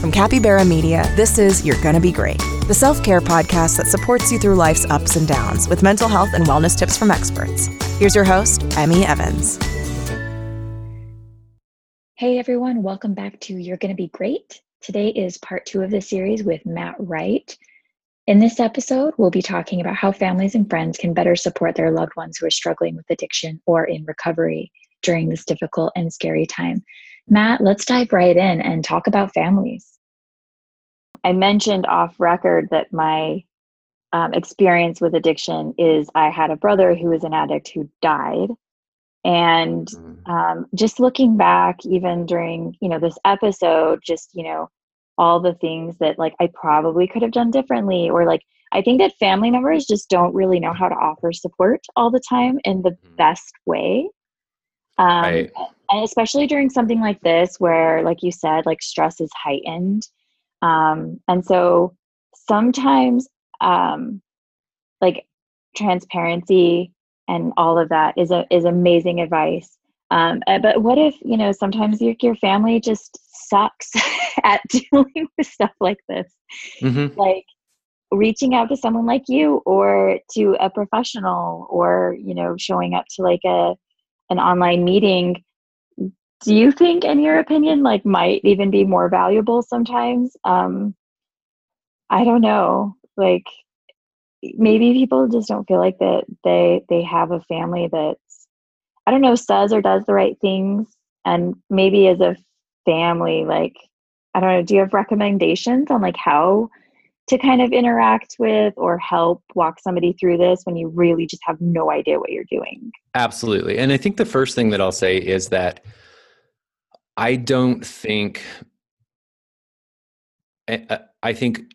From Capybara Media, this is You're Gonna Be Great, the self care podcast that supports you through life's ups and downs with mental health and wellness tips from experts. Here's your host, Emmy Evans. Hey everyone, welcome back to You're Gonna Be Great. Today is part two of the series with Matt Wright. In this episode, we'll be talking about how families and friends can better support their loved ones who are struggling with addiction or in recovery during this difficult and scary time. Matt, let's dive right in and talk about families. I mentioned off record that my um, experience with addiction is I had a brother who was an addict who died. And mm-hmm. um, just looking back, even during you know this episode, just you know all the things that like I probably could have done differently, or like I think that family members just don't really know how to offer support all the time in the mm-hmm. best way. Um, right. And especially during something like this, where, like you said, like stress is heightened. Um, and so sometimes, um, like transparency and all of that is a, is amazing advice. Um, uh, but what if you know sometimes your your family just sucks at dealing with stuff like this, mm-hmm. like reaching out to someone like you or to a professional or you know showing up to like a an online meeting do you think in your opinion like might even be more valuable sometimes? Um i don't know. Like maybe people just don't feel like that they they have a family that's i don't know says or does the right things. And maybe as a family like i don't know do you have recommendations on like how to kind of interact with or help walk somebody through this when you really just have no idea what you're doing. Absolutely. And I think the first thing that I'll say is that I don't think, I think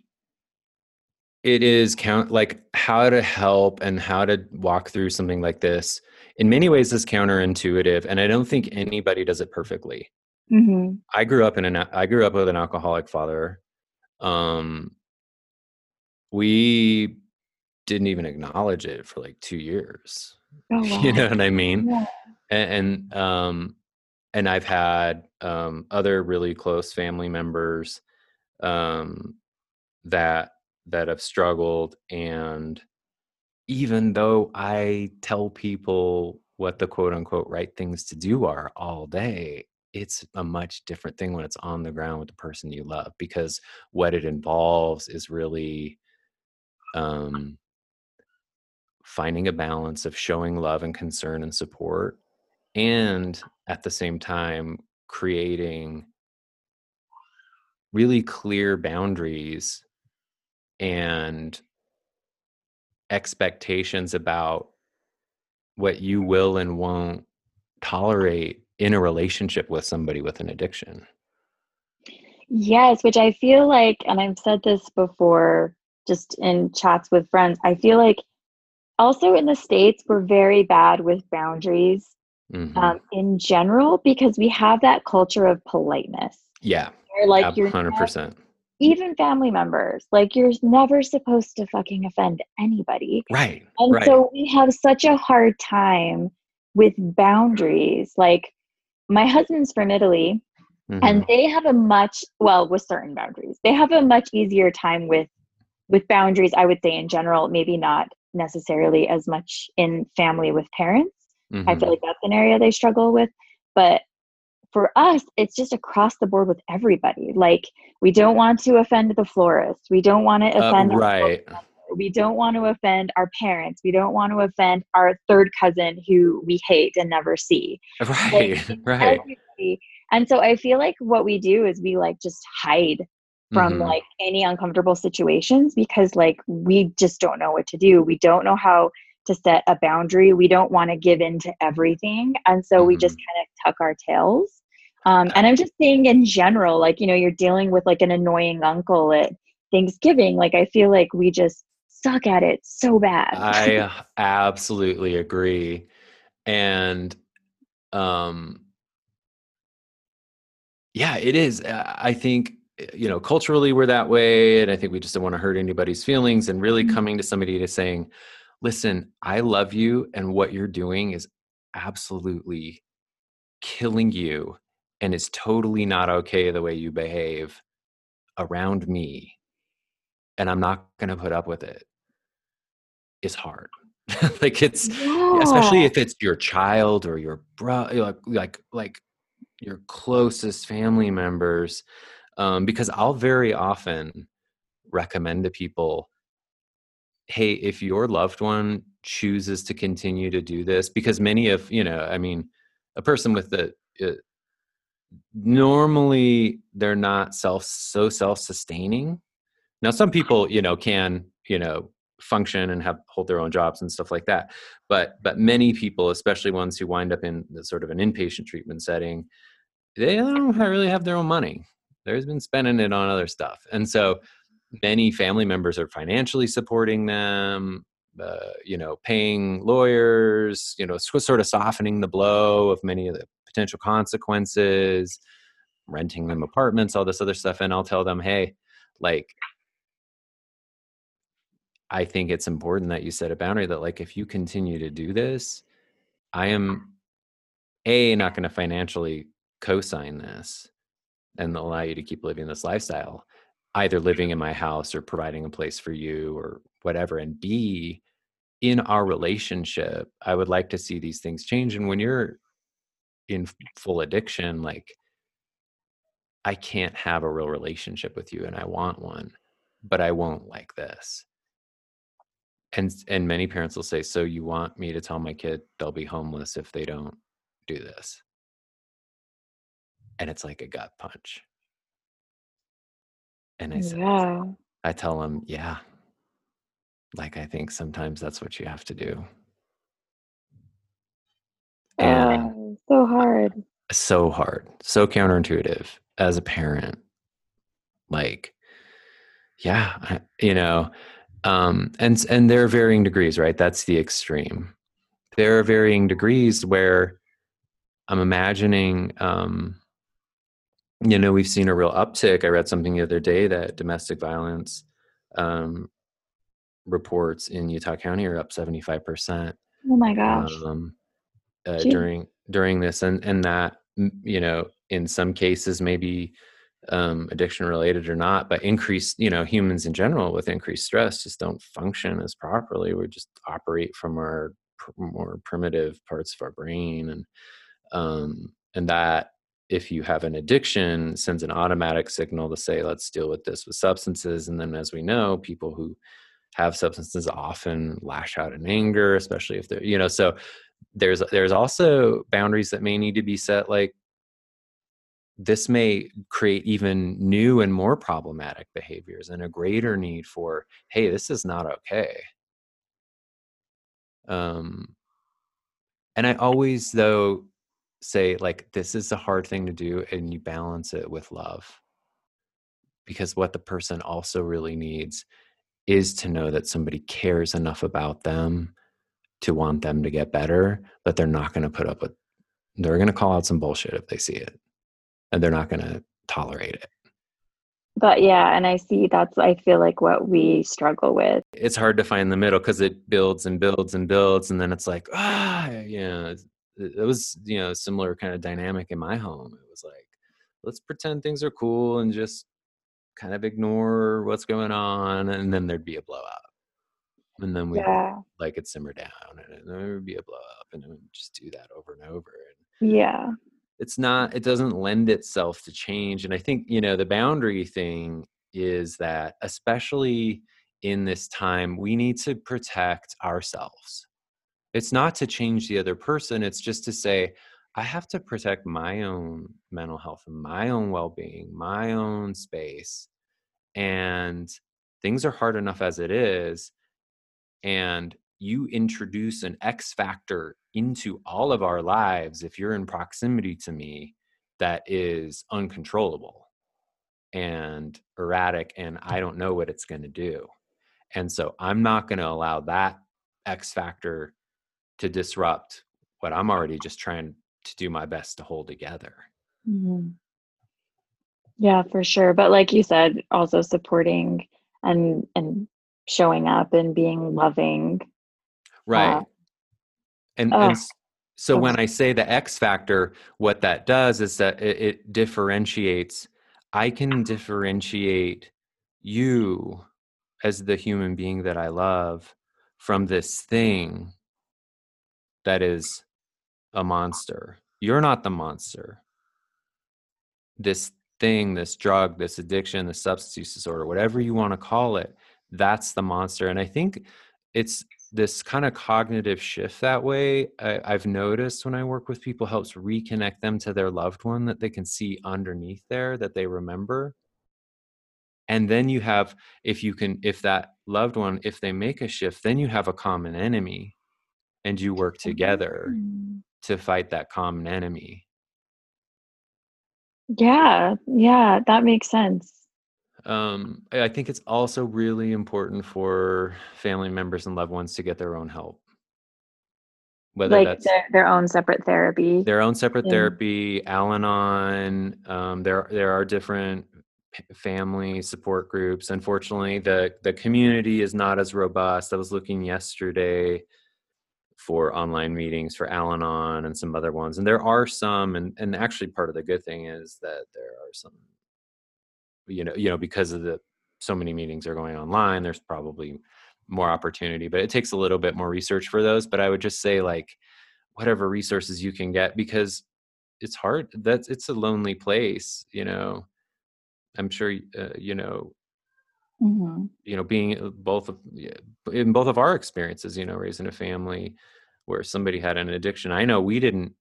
it is count like how to help and how to walk through something like this in many ways is counterintuitive and i don't think anybody does it perfectly mm-hmm. i grew up in an i grew up with an alcoholic father um we didn't even acknowledge it for like two years. Oh, wow. You know what I mean? Yeah. And, and um, and I've had um, other really close family members um, that that have struggled, and even though I tell people what the quote unquote right things to do are all day, it's a much different thing when it's on the ground with the person you love because what it involves is really um, finding a balance of showing love and concern and support and at the same time creating really clear boundaries and expectations about what you will and won't tolerate in a relationship with somebody with an addiction. Yes, which I feel like, and I've said this before just in chats with friends, I feel like also in the States, we're very bad with boundaries mm-hmm. um, in general because we have that culture of politeness. Yeah. Where, like you're 100%. even family members, like you're never supposed to fucking offend anybody. Right. And right. so we have such a hard time with boundaries. Like my husband's from Italy. Mm-hmm. And they have a much, well, with certain boundaries, they have a much easier time with with boundaries i would say in general maybe not necessarily as much in family with parents mm-hmm. i feel mm-hmm. like that's an area they struggle with but for us it's just across the board with everybody like we don't want to offend the florist we don't want to uh, offend uh, right we don't want to offend our parents we don't want to offend our third cousin who we hate and never see right like, right everybody. and so i feel like what we do is we like just hide from mm-hmm. like any uncomfortable situations because like we just don't know what to do. We don't know how to set a boundary. We don't want to give in to everything. And so mm-hmm. we just mm-hmm. kind of tuck our tails. Um, and I'm just saying in general, like, you know, you're dealing with like an annoying uncle at Thanksgiving. Like, I feel like we just suck at it so bad. I absolutely agree. And, um, yeah, it is. I think you know culturally we're that way and i think we just don't want to hurt anybody's feelings and really mm-hmm. coming to somebody to saying listen i love you and what you're doing is absolutely killing you and it's totally not okay the way you behave around me and I'm not going to put up with it. it is hard. like it's yeah. especially if it's your child or your bro like like like your closest family members um, because I'll very often recommend to people hey if your loved one chooses to continue to do this because many of you know i mean a person with the uh, normally they're not self so self-sustaining. Now some people you know can you know function and have hold their own jobs and stuff like that but but many people especially ones who wind up in the sort of an inpatient treatment setting they don't really have their own money they've been spending it on other stuff and so many family members are financially supporting them uh, you know paying lawyers you know sort of softening the blow of many of the potential consequences renting them apartments all this other stuff and i'll tell them hey like i think it's important that you set a boundary that like if you continue to do this i am a not going to financially co-sign this and allow you to keep living this lifestyle either living in my house or providing a place for you or whatever and b in our relationship i would like to see these things change and when you're in full addiction like i can't have a real relationship with you and i want one but i won't like this. And and many parents will say so you want me to tell my kid they'll be homeless if they don't do this and it's like a gut punch and I said, yeah. I tell him, yeah, like I think sometimes that's what you have to do. And oh, so hard. So hard. So counterintuitive as a parent. Like, yeah, you know, um, and and there are varying degrees, right? That's the extreme. There are varying degrees where I'm imagining um, you know we've seen a real uptick. I read something the other day that domestic violence um, reports in utah county are up 75% oh my gosh. um, uh, during during this and and that you know in some cases maybe um, addiction related or not but increased you know humans in general with increased stress just don't function as properly. We just operate from our pr- more primitive parts of our brain and um and that if you have an addiction sends an automatic signal to say let's deal with this with substances. And then as we know people who have substances often lash out in anger especially if they're you know so there's there's also boundaries that may need to be set like this may create even new and more problematic behaviors and a greater need for hey this is not okay. Um and i always though say like this is a hard thing to do and you balance it with love. Because what the person also really needs is to know that somebody cares enough about them to want them to get better but they're not going to put up with they're going to call out some bullshit if they see it and they're not going to tolerate it. But yeah and i see that's i feel like what we struggle with. It's hard to find the middle because it builds and builds and builds and then it's like ah know it was you know similar kind of dynamic in my home. It was like let's pretend things are cool and just kind of ignore what's going on and then there'd be a blow up and then we yeah. like it simmer down and then there would be a blow up and then just do that over and over and yeah. it's not it doesn't lend itself to change and i think you know the boundary thing is that especially in this time we need to protect ourselves it's not to change the other person it's just to say i have to protect my own mental health my own well-being my own space and things are hard enough as it is and you introduce an x factor into all of our lives if you're in proximity to me that is uncontrollable and erratic and i don't know what it's going to do. And so i'm not going to allow that x factor to disrupt what I'm already just trying to do my best to hold together. Mm-hmm. Yeah, for sure. But like you said, also supporting and and showing up and being loving. Right. Uh, and, uh, and so when I say the X factor, what that does is that it, it differentiates I can differentiate you as the human being that I love from this thing that is a monster. You're not the monster. This thing, this drug, this addiction, this substance use disorder, whatever you want to call it, that's the monster. And I think it's this kind of cognitive shift that way I, have noticed when i work with people helps reconnect them to their loved one that they can see underneath there that they remember and then you have if you can if that loved one if they make a shift then you have a common enemy and you work together mm-hmm. to fight that common enemy yeah yeah that makes sense um, I think it's also really important for family members and loved ones to get their own help. Whether like that's their, their own separate therapy. Their own separate yeah. therapy, Al-Anon. Um, there there are different family support groups. Unfortunately, the the community is not as robust. I was looking yesterday for online meetings for Al-Anon and some other ones, and there are some. And and actually, part of the good thing is that there are some you know you know because of the so many meetings are going online there's probably more opportunity but it takes a little bit more research for those but i would just say like whatever resources you can get because it's hard that's it's a lonely place you know i'm sure uh, you know mm-hmm. you know being uh, both of in both of our experiences you know raising a family where somebody had an addiction i know we didn't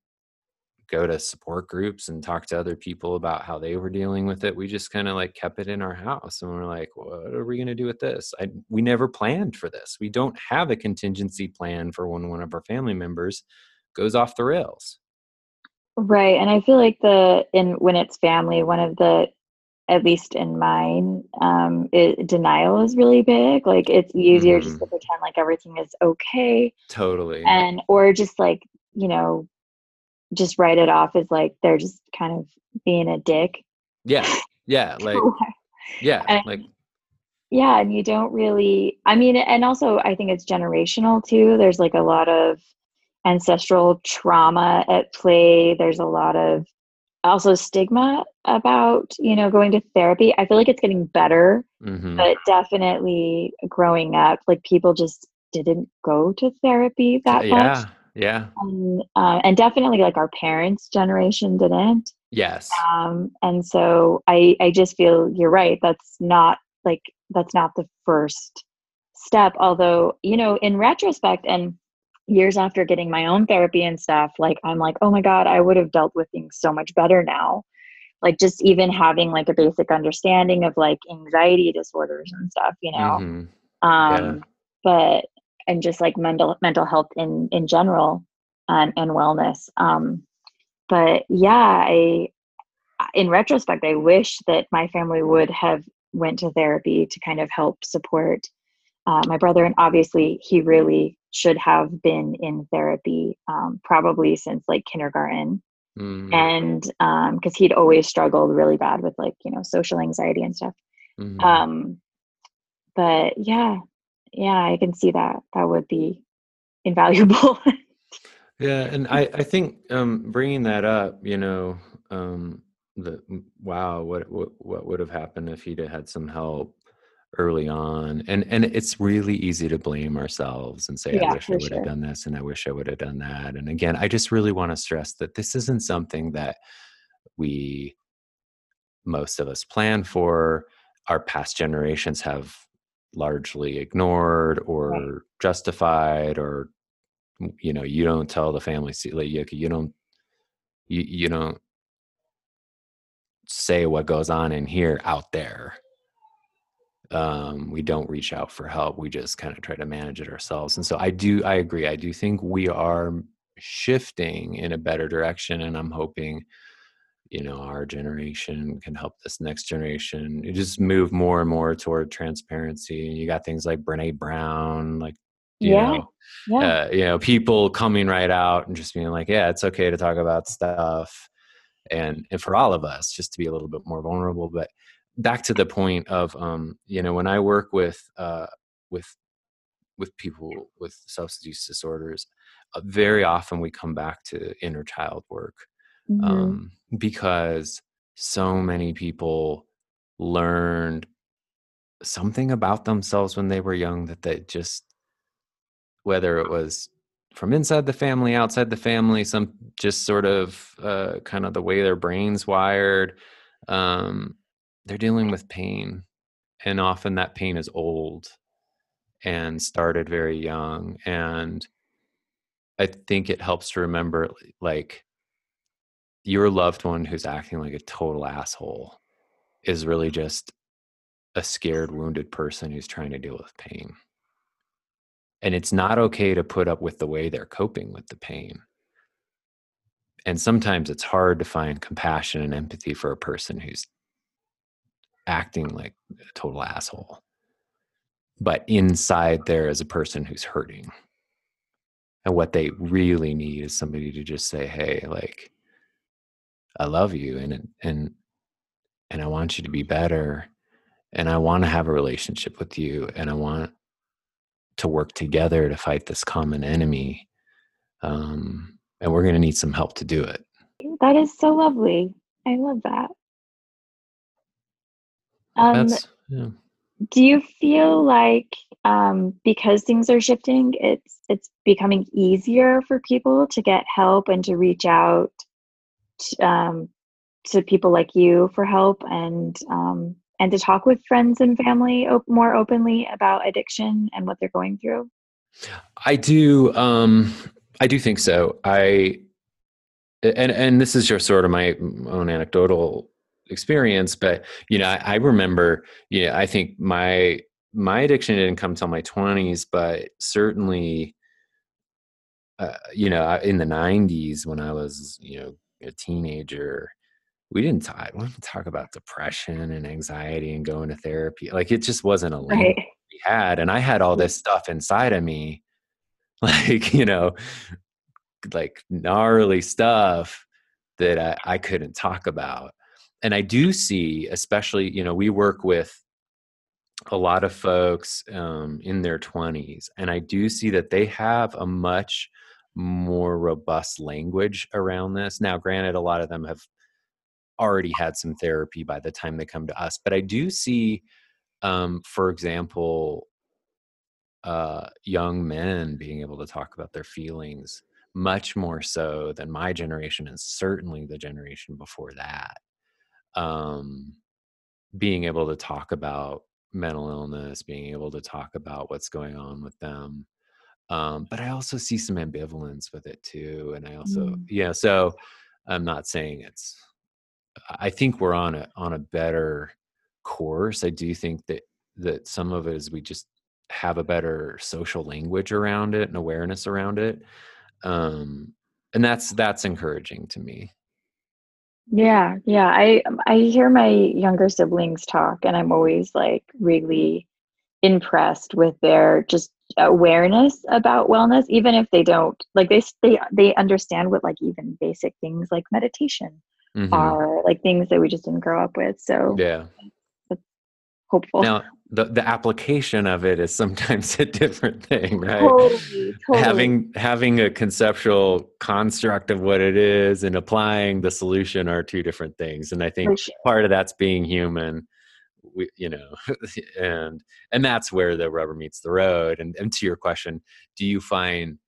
go to support groups and talk to other people about how they were dealing with it. We just kind of like kept it in our house and we're like, what are we going to do with this? I, we never planned for this. We don't have a contingency plan for when one of our family members goes off the rails. Right. And I feel like the, in when it's family, one of the, at least in mine, um, it, denial is really big. Like it's easier mm-hmm. just to pretend like everything is okay. Totally. And, or just like, you know, just write it off as like they're just kind of being a dick. Yeah. Yeah. Like, yeah. And, like, yeah. And you don't really, I mean, and also I think it's generational too. There's like a lot of ancestral trauma at play. There's a lot of also stigma about, you know, going to therapy. I feel like it's getting better, mm-hmm. but definitely growing up, like people just didn't go to therapy that yeah. much yeah and, uh, and definitely like our parents generation didn't yes um and so i i just feel you're right that's not like that's not the first step although you know in retrospect and years after getting my own therapy and stuff like i'm like oh my god i would have dealt with things so much better now like just even having like a basic understanding of like anxiety disorders and stuff you know mm-hmm. um yeah. but and just like mental mental health in in general and, and wellness um but yeah i in retrospect i wish that my family would have went to therapy to kind of help support uh, my brother and obviously he really should have been in therapy um, probably since like kindergarten mm-hmm. and because um, he'd always struggled really bad with like you know social anxiety and stuff mm-hmm. um but yeah yeah, I can see that. That would be invaluable. yeah, and I I think um, bringing that up, you know, um, the wow, what what what would have happened if he'd had some help early on and and it's really easy to blame ourselves and say yeah, i wish i would sure. have done this and i wish i would have done that and again i just really want to stress that this isn't something that we most of us plan for our past generations have largely ignored or right. justified or you know you don't tell the family like you, you don't you, you don't say what goes on in here out there um, we don't reach out for help we just kind of try to manage it ourselves and so i do i agree i do think we are shifting in a better direction and i'm hoping you know our generation can help this next generation you just move more and more toward transparency you got things like brene brown like you yeah. know yeah. Uh, you know people coming right out and just being like yeah it's okay to talk about stuff and and for all of us just to be a little bit more vulnerable but back to the point of um you know when i work with uh with with people with substance use disorders uh, very often we come back to inner child work mm-hmm. um, because so many people learned something about themselves when they were young that they just whether it was from inside the family outside the family some just sort of uh, kind of the way their brains wired um, they're dealing with pain and often that pain is old and started very young and i think it helps to remember like your loved one who's acting like a total asshole is really just a scared wounded person who's trying to deal with pain. And it's not okay to put up with the way they're coping with the pain. And sometimes it's hard to find compassion and empathy for a person who's acting like a total asshole. But inside there is a person who's hurting. And what they really need is somebody to just say hey like i love you and and and i want you to be better and i want to have a relationship with you and i want to work together to fight this common enemy um, and we're going to need some help to do it. That is so lovely. I love that um, yeah. Do you feel like um, because things are shifting, it's it's becoming easier for people to get help and to reach out to, um, to people like you for help and um, and to talk with friends and family op- more openly about addiction and what they're going through? I do. Um, I do think so. I and and this is just sort of my own anecdotal experience but you know I, I remember know i think my my addiction didn't come till my 20s but certainly uh, you know in the 90s when i was you know a teenager we didn't talk we didn't talk about depression and anxiety and going to therapy like it just wasn't a right. we had and i had all this stuff inside of me like you know like gnarly stuff that I, I couldn't talk about and I do see, especially, you know, we work with a lot of folks um, in their 20s, and I do see that they have a much more robust language around this. Now, granted, a lot of them have already had some therapy by the time they come to us, but I do see, um, for example, uh, young men being able to talk about their feelings much more so than my generation and certainly the generation before that um, being able to talk about mental illness, being able to talk about what's going on with them. Um, but I also see some ambivalence with it too. And I also, mm. yeah, so I'm not saying it's, I think we're on a, on a better course. I do think that, that some of it is we just have a better social language around it and awareness around it. Um, and that's, that's encouraging to me. Yeah, yeah. I I hear my younger siblings talk and I'm always like really impressed with their just awareness about wellness even if they don't like they they they understand what like even basic things like meditation mm-hmm. are like things that we just didn't grow up with. So Yeah. hopeful. Now, the the application of it is sometimes a different thing right totally, totally. having having a conceptual construct of what it is and applying the solution are two different things and i think sure. part of that's being human we, you know and and that's where the rubber meets the road and, and to your question do you find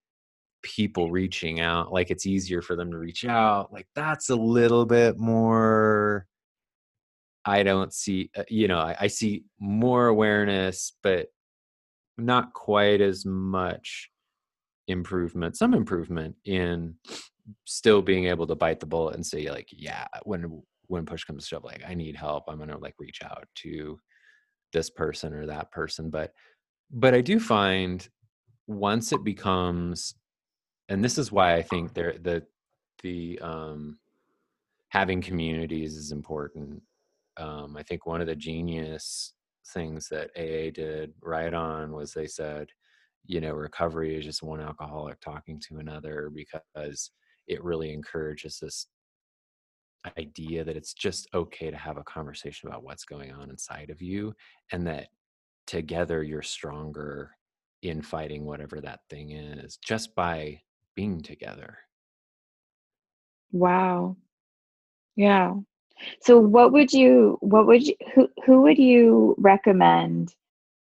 people reaching out like it's easier for them to reach out like that's a little bit more I don't see, uh, you know, I, I, see more awareness, but not quite as much improvement, some improvement in still being able to bite the bullet and say like, yeah, when, when push comes to shove, like I need help, I'm going to like reach out to this person or that person. But, but I do find once it becomes, and this is why I think there, the, the, um, having communities is important um, I think one of the genius things that AA did right on was they said, you know, recovery is just one alcoholic talking to another because it really encourages this idea that it's just okay to have a conversation about what's going on inside of you and that together you're stronger in fighting whatever that thing is just by being together. Wow. Yeah. So what would you what would you who who would you recommend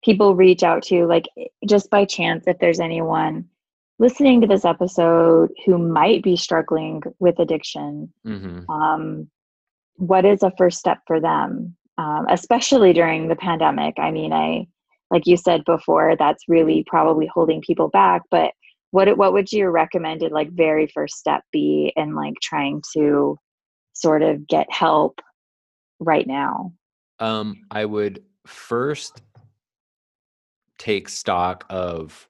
people reach out to like just by chance if there's anyone listening to this episode who might be struggling with addiction mm-hmm. um, what is a first step for them um, especially during the pandemic i mean i like you said before that's really probably holding people back but what what would your recommended like very first step be in like trying to sort of get help right now um i would first take stock of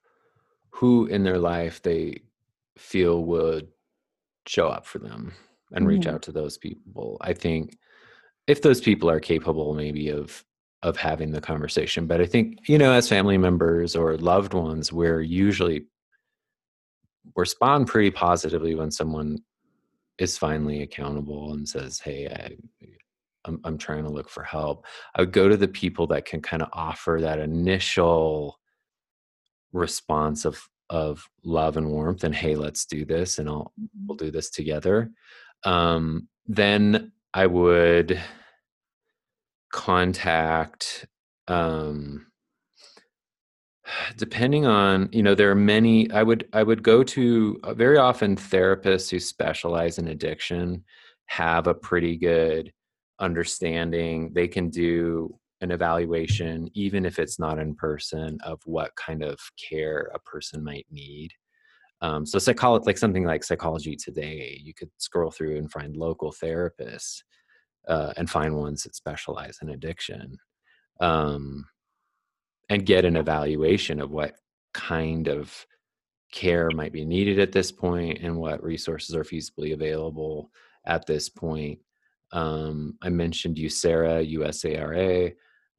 who in their life they feel would show up for them and mm-hmm. reach out to those people i think if those people are capable maybe of of having the conversation but i think you know as family members or loved ones we're usually respond pretty positively when someone is finally accountable and says hey I, I'm, I'm trying to look for help i would go to the people that can kind of offer that initial response of of love and warmth and hey let's do this and i'll we'll mm-hmm. do this together um, then i would contact um, depending on you know there are many i would i would go to uh, very often therapists who specialize in addiction have a pretty good understanding. They can do an evaluation even if it's not in person of what kind of care a person might need. Um, so psychology like something like psychology today you could scroll through and find local therapists uh, and find ones that specialize in addiction. Um, and get an evaluation of what kind of care might be needed at this point and what resources are feasibly available at this point um, I mentioned USARA, USARA.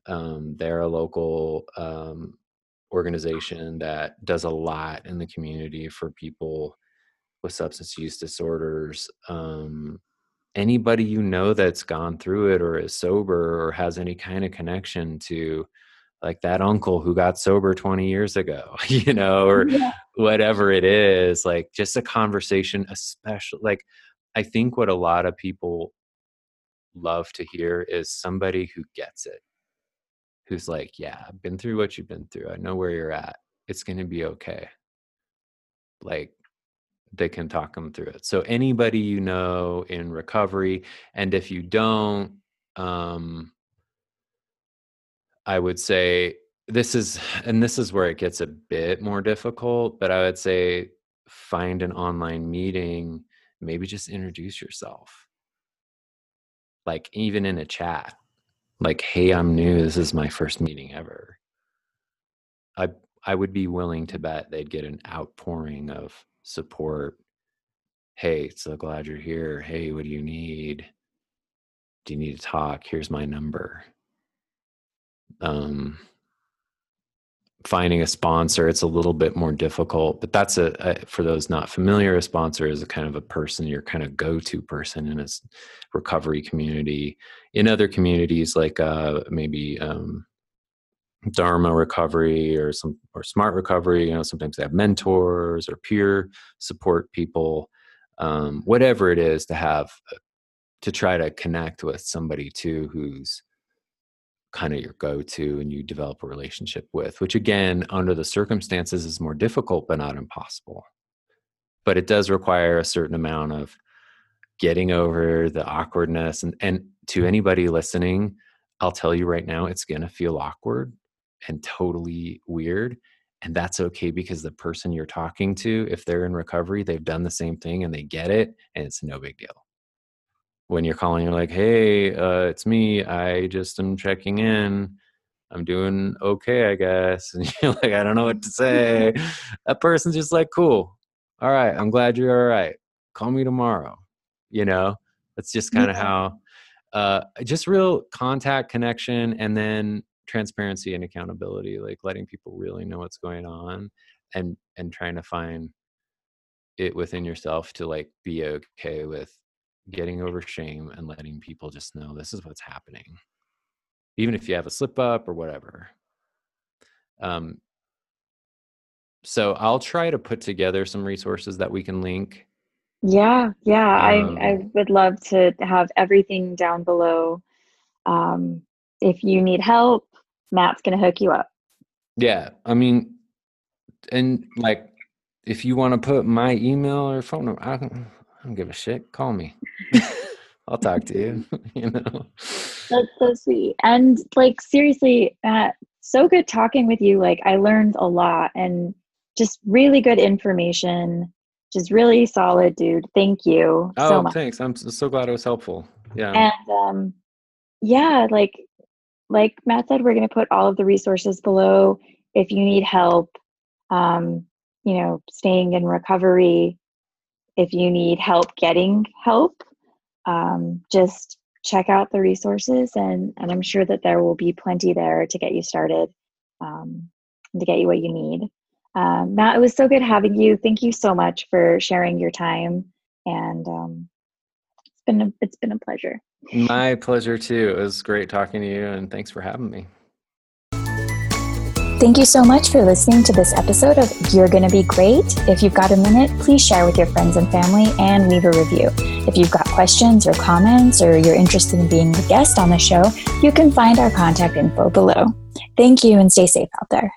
Um, they're a local um, organization that does a lot in the community for people with substance use disorders. Um, anybody you know that's gone through it or is sober or has any kind of connection to like that uncle who got sober 20 years ago, you know, or yeah. whatever it is, like just a conversation, especially like I think what a lot of people love to hear is somebody who gets it, who's like, yeah, I've been through what you've been through. I know where you're at. It's going to be okay. Like, they can talk them through it. So, anybody you know in recovery, and if you don't, um, I would say this is, and this is where it gets a bit more difficult, but I would say find an online meeting, maybe just introduce yourself. Like even in a chat like hey i'm new this is my first meeting ever. I i would be willing to bet they'd get an outpouring of support. Hey so glad you're here. Hey what do you need? Do you need to talk? Here's my number um finding a sponsor it's a little bit more difficult but that's a, a, for those not familiar a sponsor is a kind of a person your kind of go-to person in a recovery community. In other communities like uh, maybe um, dharma recovery or some or smart recovery you know sometimes they have mentors or peer support people um, whatever it is to have uh, to try to connect with somebody too who's kind of your go-to and you develop a relationship with which again under the circumstances is more difficult but not impossible. But it does require a certain amount of getting over the awkwardness and and to anybody listening i'll tell you right now it's going to feel awkward and totally weird and that's okay because the person you're talking to if they're in recovery they've done the same thing and they get it and it's no big deal when you're calling, you're like, "Hey, uh, it's me. I just am checking in. I'm doing okay, I guess." And you're like, "I don't know what to say." that person's just like, "Cool. All right. I'm glad you're all right. Call me tomorrow." You know, that's just kind of yeah. how. Uh, just real contact connection, and then transparency and accountability, like letting people really know what's going on, and and trying to find it within yourself to like be okay with getting over shame and letting people just know this is what's happening even if you have a slip up or whatever um, so i'll try to put together some resources that we can link Yeah, yeah. Um, I, I would love to have everything down below. Um, if you need help, Matt's going to hook you up. Yeah. I mean, and like, if you want to put my email or phone number, I don't, give a shit. Call me. I'll talk to you. you know, that's so sweet. And like, seriously, Matt, so good talking with you. Like, I learned a lot and just really good information just really solid, dude. Thank you oh, so much. thanks. I'm so glad it was helpful. Yeah. And um, yeah, like like Matt said, we're going to put all of the resources below. If you need help, um, you know, staying in recovery, if you need help getting help, um, just check out the resources, and and I'm sure that there will be plenty there to get you started, um, to get you what you need. Um, Matt, it was so good having you. Thank you so much for sharing your time, and um, it's been a, it's been a pleasure. My pleasure too. It was great talking to you, and thanks for having me. Thank you so much for listening to this episode of You're Gonna Be Great. If you've got a minute, please share with your friends and family and leave a review. If you've got questions or comments, or you're interested in being a guest on the show, you can find our contact info below. Thank you and stay safe out there.